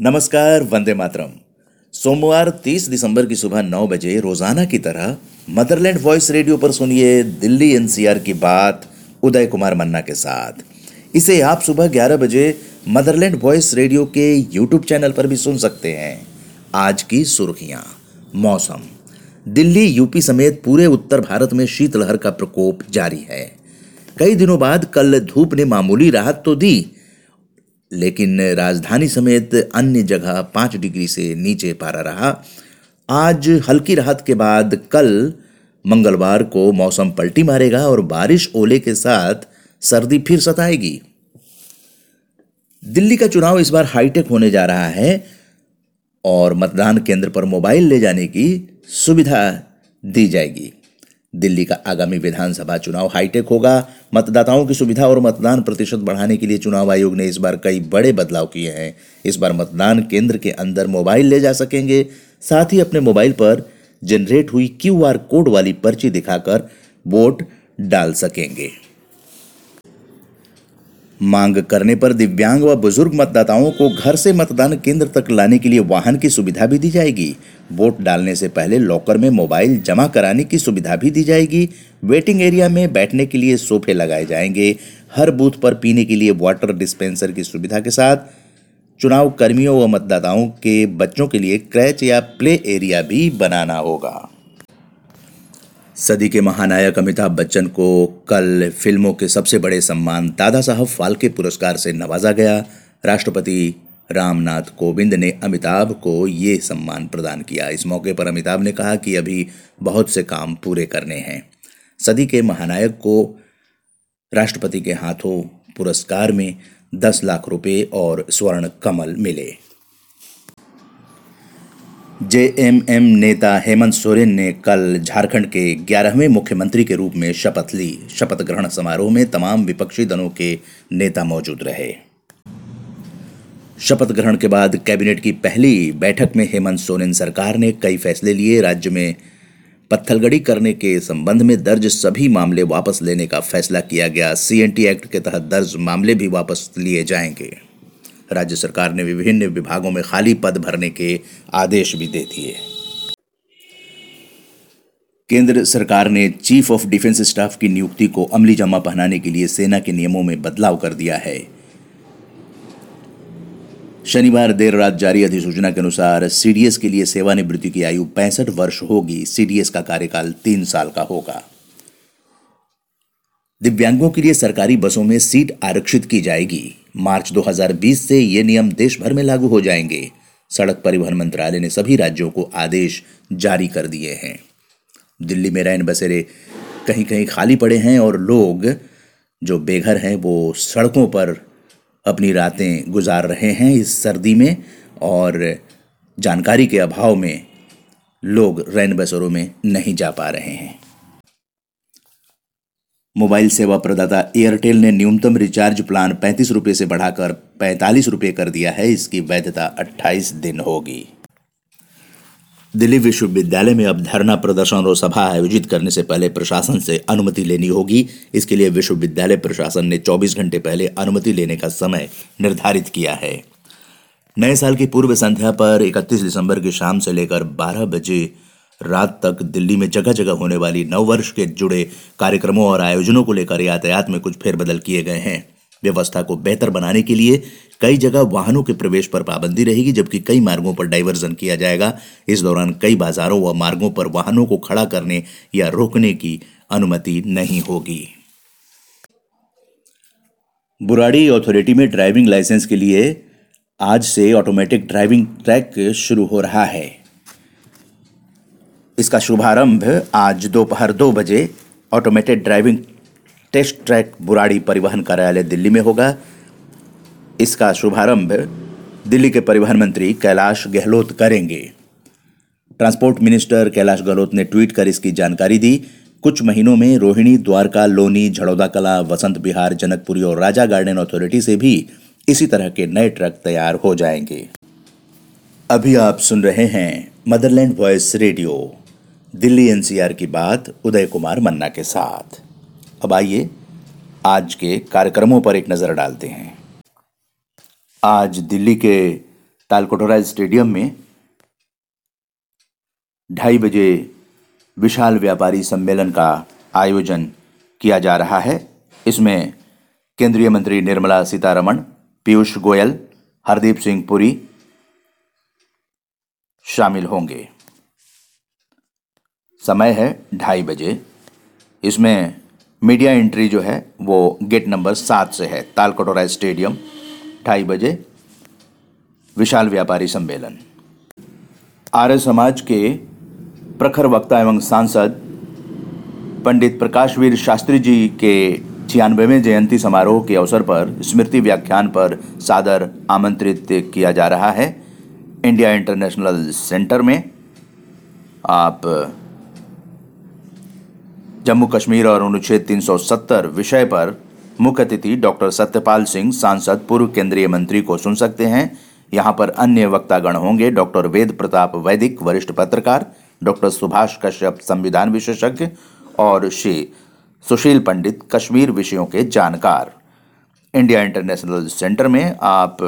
नमस्कार, वंदे मातरम। सोमवार 30 दिसंबर की सुबह 9 बजे रोज़ाना की तरह मदरलैंड वॉइस रेडियो पर सुनिए दिल्ली एनसीआर की बात उदय कुमार मन्ना के साथ। इसे आप सुबह 11 बजे मदरलैंड वॉइस रेडियो के यूट्यूब चैनल पर भी सुन सकते हैं। आज की सुर्खियाँ। मौसम। दिल्ली, यूपी समेत पूरे उत्तर भारत में शीतलहर का प्रकोप जारी है। कई दिनों बाद कल धूप ने मामूली राहत तो दी लेकिन राजधानी समेत अन्य जगह पाँच डिग्री से नीचे पारा रहा। आज हल्की राहत के बाद कल मंगलवार को मौसम पलटी मारेगा और बारिश ओले के साथ सर्दी फिर सताएगी। दिल्ली का चुनाव इस बार हाईटेक होने जा रहा है और मतदान केंद्र पर मोबाइल ले जाने की सुविधा दी जाएगी। दिल्ली का आगामी विधानसभा चुनाव हाईटेक होगा। मतदाताओं की सुविधा और मतदान प्रतिशत बढ़ाने के लिए चुनाव आयोग ने इस बार कई बड़े बदलाव किए हैं। इस बार मतदान केंद्र के अंदर मोबाइल ले जा सकेंगे। साथ ही अपने मोबाइल पर जनरेट हुई क्यूआर कोड वाली पर्ची दिखाकर वोट डाल सकेंगे। मांग करने पर दिव्यांग व बुज़ुर्ग मतदाताओं को घर से मतदान केंद्र तक लाने के लिए वाहन की सुविधा भी दी जाएगी। वोट डालने से पहले लॉकर में मोबाइल जमा कराने की सुविधा भी दी जाएगी। वेटिंग एरिया में बैठने के लिए सोफे लगाए जाएँगे। हर बूथ पर पीने के लिए वाटर डिस्पेंसर की सुविधा के साथ चुनाव कर्मियों व मतदाताओं के बच्चों के लिए क्रैच या प्ले एरिया भी बनाना होगा। सदी के महानायक अमिताभ बच्चन को कल फ़िल्मों के सबसे बड़े सम्मान दादा साहब फाल्के पुरस्कार से नवाजा गया। राष्ट्रपति रामनाथ कोविंद ने अमिताभ को ये सम्मान प्रदान किया। इस मौके पर अमिताभ ने कहा कि अभी बहुत से काम पूरे करने हैं। सदी के महानायक को राष्ट्रपति के हाथों पुरस्कार में दस लाख रुपए और स्वर्ण कमल मिले। जेएमएम नेता हेमंत सोरेन ने कल झारखंड के ग्यारहवें मुख्यमंत्री के रूप में शपथ ली। शपथ ग्रहण समारोह में तमाम विपक्षी दलों के नेता मौजूद रहे। शपथ ग्रहण के बाद कैबिनेट की पहली बैठक में हेमंत सोरेन सरकार ने कई फैसले लिए। राज्य में पत्थलगड़ी करने के संबंध में दर्ज सभी मामले वापस लेने का फैसला किया गया। सीएनटी एक्ट के तहत दर्ज मामले भी वापस लिए जाएँगे। राज्य सरकार ने विभिन्न विभागों में खाली पद भरने के आदेश भी दे दिए। केंद्र सरकार ने चीफ ऑफ़ डिफेंस स्टाफ की नियुक्ति को अमली जमा पहनाने के लिए सेना के नियमों में बदलाव कर दिया है। शनिवार देर रात जारी अधिसूचना के अनुसार सीडीएस के लिए सेवानिवृत्ति की आयु पैंसठ वर्ष होगी। सीडीएस का कार्यकाल तीन साल का होगा। दिव्यांगों के लिए सरकारी बसों में सीट आरक्षित की जाएगी। मार्च 2020 से ये नियम देश भर में लागू हो जाएँगे। सड़क परिवहन मंत्रालय ने सभी राज्यों को आदेश जारी कर दिए हैं। दिल्ली में रैन बसेरे कहीं कहीं खाली पड़े हैं और लोग जो बेघर हैं, वो सड़कों पर अपनी रातें गुजार रहे हैं इस सर्दी में और जानकारी के अभाव में लोग रैन बसेरों में नहीं जा पा रहे हैं। मोबाइल सेवा प्रदाता एयरटेल ने न्यूनतम रिचार्ज प्लान पैंतीस रुपये से बढ़ाकर पैंतालीस रुपये कर दिया है। इसकी वैधता 28 दिन होगी। दिल्ली विश्वविद्यालय में अब धरना प्रदर्शन और सभा आयोजित करने से पहले प्रशासन से अनुमति लेनी होगी। इसके लिए विश्वविद्यालय प्रशासन ने 24 घंटे पहले अनुमति लेने का समय निर्धारित किया है। नए साल की पूर्व संध्या पर 31 दिसंबर की शाम से लेकर 12 बजे रात तक दिल्ली में जगह जगह होने वाली नव वर्ष के जुड़े कार्यक्रमों और आयोजनों को लेकर यातायात में कुछ फेरबदल किए गए हैं। व्यवस्था को बेहतर बनाने के लिए कई जगह वाहनों के प्रवेश पर पाबंदी रहेगी, जबकि कई मार्गों पर डाइवर्जन किया जाएगा। इस दौरान कई बाजारों व मार्गों पर वाहनों को खड़ा करने या रोकने की अनुमति नहीं होगी। बुराड़ी अथॉरिटी में ड्राइविंग लाइसेंस के लिए आज से ऑटोमेटिक ड्राइविंग ट्रैक शुरू हो रहा है। इसका शुभारंभ आज दोपहर दो बजे automated driving test track Burari परिवहन कार्यालय दिल्ली में होगा। इसका शुभारंभ दिल्ली के परिवहन मंत्री कैलाश गहलोत करेंगे। ट्रांसपोर्ट मिनिस्टर कैलाश गहलोत ने ट्वीट कर इसकी जानकारी दी। कुछ महीनों में रोहिणी, द्वारका, लोनी, झड़ौदा कला, वसंत बिहार, जनकपुरी और राजा गार्डन अथॉरिटी से भी इसी तरह के नए ट्रक तैयार हो जाएँगे। अभी आप सुन रहे हैं motherland voice radio. Delhi NCR की बात उदय कुमार मन्ना के साथ। अब आइए आज के कार्यक्रमों पर एक नज़र डालते हैं। आज दिल्ली के तालकोटोरा स्टेडियम में ढाई बजे विशाल व्यापारी सम्मेलन का आयोजन किया जा रहा है। इसमें केंद्रीय मंत्री निर्मला सीतारमण, पीयूष गोयल, हरदीप सिंह पुरी शामिल होंगे। समय है ढाई बजे। इसमें मीडिया एंट्री जो है, वो गेट नंबर सात से है, तालकटोरा स्टेडियम, ढाई बजे। विशाल व्यापारी सम्मेलन। आर्य समाज के प्रखर वक्ता एवं सांसद पंडित प्रकाशवीर शास्त्री जी के छियानवेवें जयंती समारोह के अवसर पर स्मृति व्याख्यान पर सादर आमंत्रित किया जा रहा है। इंडिया इंटरनेशनल सेंटर में आप जम्मू कश्मीर और अनुच्छेद 370 विषय पर मुख्य अतिथि डॉक्टर सत्यपाल सिंह, सांसद, पूर्व केंद्रीय मंत्री को सुन सकते हैं। यहाँ पर अन्य वक्तागण होंगे डॉक्टर वेद प्रताप वैदिक, वरिष्ठ पत्रकार, डॉक्टर सुभाष कश्यप, संविधान विशेषज्ञ और श्री सुशील पंडित, कश्मीर विषयों के जानकार। इंडिया इंटरनेशनल सेंटर में आप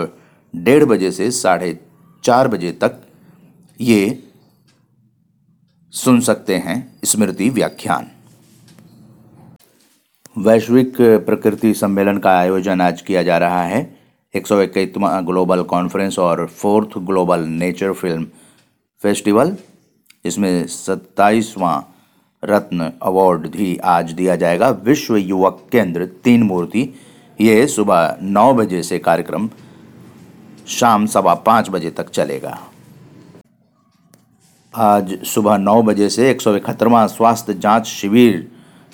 डेढ़ बजे से साढ़े चार बजे तक ये सुन सकते हैं स्मृति व्याख्यान। वैश्विक प्रकृति सम्मेलन का आयोजन आज किया जा रहा है। एक सौ ग्लोबल कॉन्फ्रेंस और fourth global nature film festival. इसमें सत्ताईसवां रत्न अवार्ड भी आज दिया जाएगा। विश्व युवक केंद्र तीन मूर्ति। ये सुबह नौ बजे से कार्यक्रम, शाम सवा पाँच बजे तक चलेगा। आज सुबह नौ बजे से एक सौ इकहत्तरवां स्वास्थ्य जाँच शिविर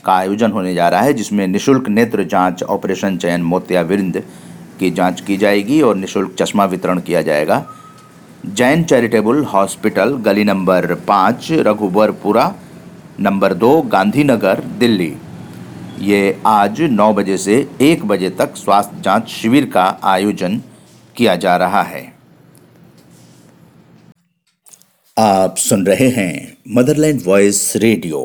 का आयोजन होने जा रहा है, जिसमें निशुल्क नेत्र जाँच, ऑपरेशन चयन मोतियाबिंद की जाँच की जाएगी और निशुल्क चश्मा वितरण किया जाएगा। जैन चैरिटेबल हॉस्पिटल, गली नंबर पाँच, रघुबरपुरा, नंबर दो, गांधीनगर, दिल्ली। ये आज नौ बजे से एक बजे तक स्वास्थ्य जाँच शिविर का आयोजन किया जा रहा है। आप सुन रहे हैं motherland voice radio.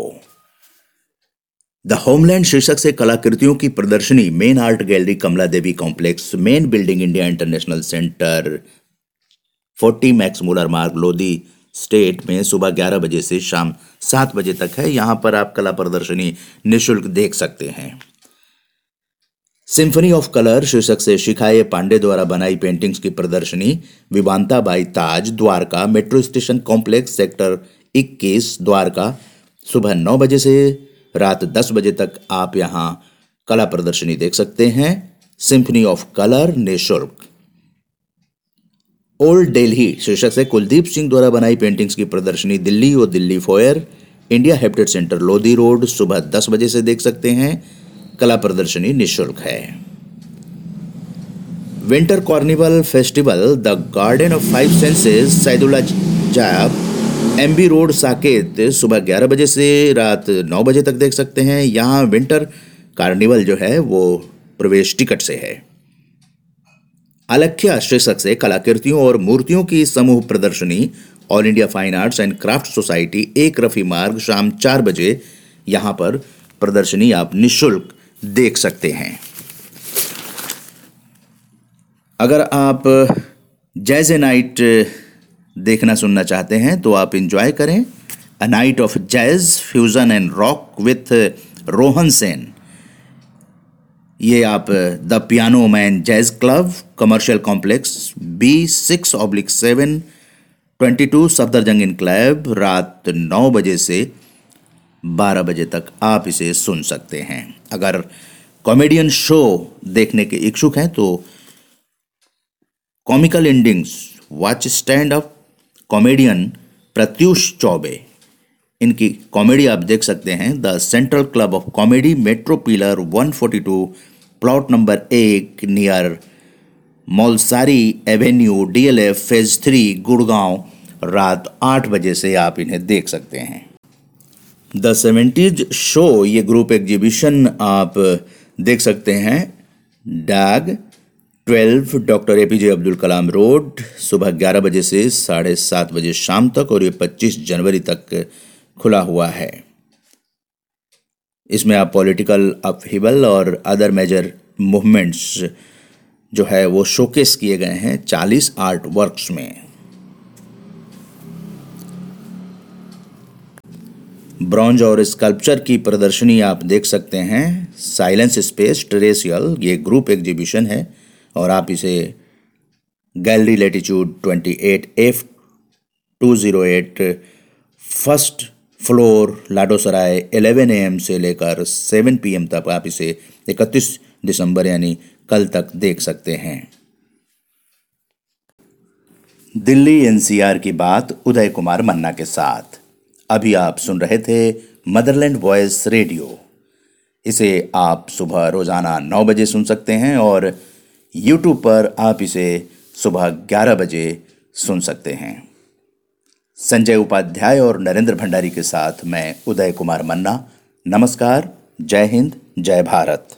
The homeland शीर्षक से कलाकृतियों की प्रदर्शनी main art gallery Kamla Devi complex main building India International Centre 40 Max Mueller Marg, Lodhi estate में सुबह 11 बजे से शाम 7 बजे तक है। यहाँ पर आप कला प्रदर्शनी निशुल्क देख सकते हैं। सिंफनी ऑफ़ कलर शीर्षक से शिखाए पांडे द्वारा बनाई पेंटिंग्स की प्रदर्शनी, Vivanta by Taj, Dwarka, metro station complex, sector 21 Dwarka, सुबह 9 बजे से रात 10 बजे तक आप यहाँ कला प्रदर्शनी देख सकते हैं। सिंफनी ऑफ़ कलर निःशुल्क ओल्ड दिल्ली शीर्षक से कुलदीप सिंह द्वारा बनाई पेंटिंग्स की प्रदर्शनी दिल्ली और Delhi foyer India habitat centre Lodhi road, सुबह 10 बजे से देख सकते हैं। कला प्रदर्शनी निःशुल्क है। Winter carnival festival the garden of five senses Saidulajab M B road Saket सुबह ग्यारह बजे से रात नौ बजे तक देख सकते हैं। यहाँ विंटर कार्निवल जो है, वो प्रवेश टिकट से है। अलख्या शीर्षक से कलाकृतियों और मूर्तियों की समूह प्रदर्शनी all India fine arts and craft society एक रफी मार्ग शाम चार बजे यहाँ पर प्रदर्शनी आप निशुल्क देख सकते हैं। अगर आप जैजे नाइट देखना सुनना चाहते हैं तो आप इंजॉय करें a night of jazz fusion and rock with Rohan Sen ये आप the piano man jazz club commercial complex B six oblique seven twenty two Safdarjung enclave रात नौ बजे से बारह बजे तक आप इसे सुन सकते हैं। अगर कॉमेडियन शो देखने के इच्छुक हैं तो comical endings watch stand up comedian Pratyush Chaube इनकी कॉमेडी आप देख सकते हैं। The central club of comedy metro pillar 142 plot number एक near Maulsari avenue DLF phase three Gurgaon रात आठ बजे से आप इन्हें देख सकते हैं। द सेवेंटीज शो ये ग्रुप एग्जीबिशन आप देख सकते हैं। DAG twelve, doctor A P J Abdul Kalam road, सुबह ग्यारह बजे से साढ़े सात बजे शाम तक और ये पच्चीस जनवरी तक खुला हुआ है। इसमें आप पॉलिटिकल अपहिबल और अदर मेजर मूवमेंट्स जो है वो शोकेस किए गए हैं 40 आर्ट वर्क्स में। ब्रॉन्ज और स्कल्पचर की प्रदर्शनी आप देख सकते हैं। साइलेंस स्पेस, ट्रेसियल, ये ग्रुप एग्जीबिशन है। और आप इसे gallery latitude 28 F 208 first floor Ladosarai 11 AM से लेकर 7 पीएम तक आप इसे 31 दिसंबर यानी कल तक देख सकते हैं। दिल्ली एनसीआर की बात उदय कुमार मन्ना के साथ। अभी आप सुन रहे थे मदरलैंड वॉयस रेडियो। इसे आप सुबह रोज़ाना नौ बजे सुन सकते हैं और यूट्यूब पर आप इसे सुबह ग्यारह बजे सुन सकते हैं। संजय उपाध्याय और नरेंद्र भंडारी के साथ मैं उदय कुमार मन्ना। नमस्कार, जय हिंद, जय भारत।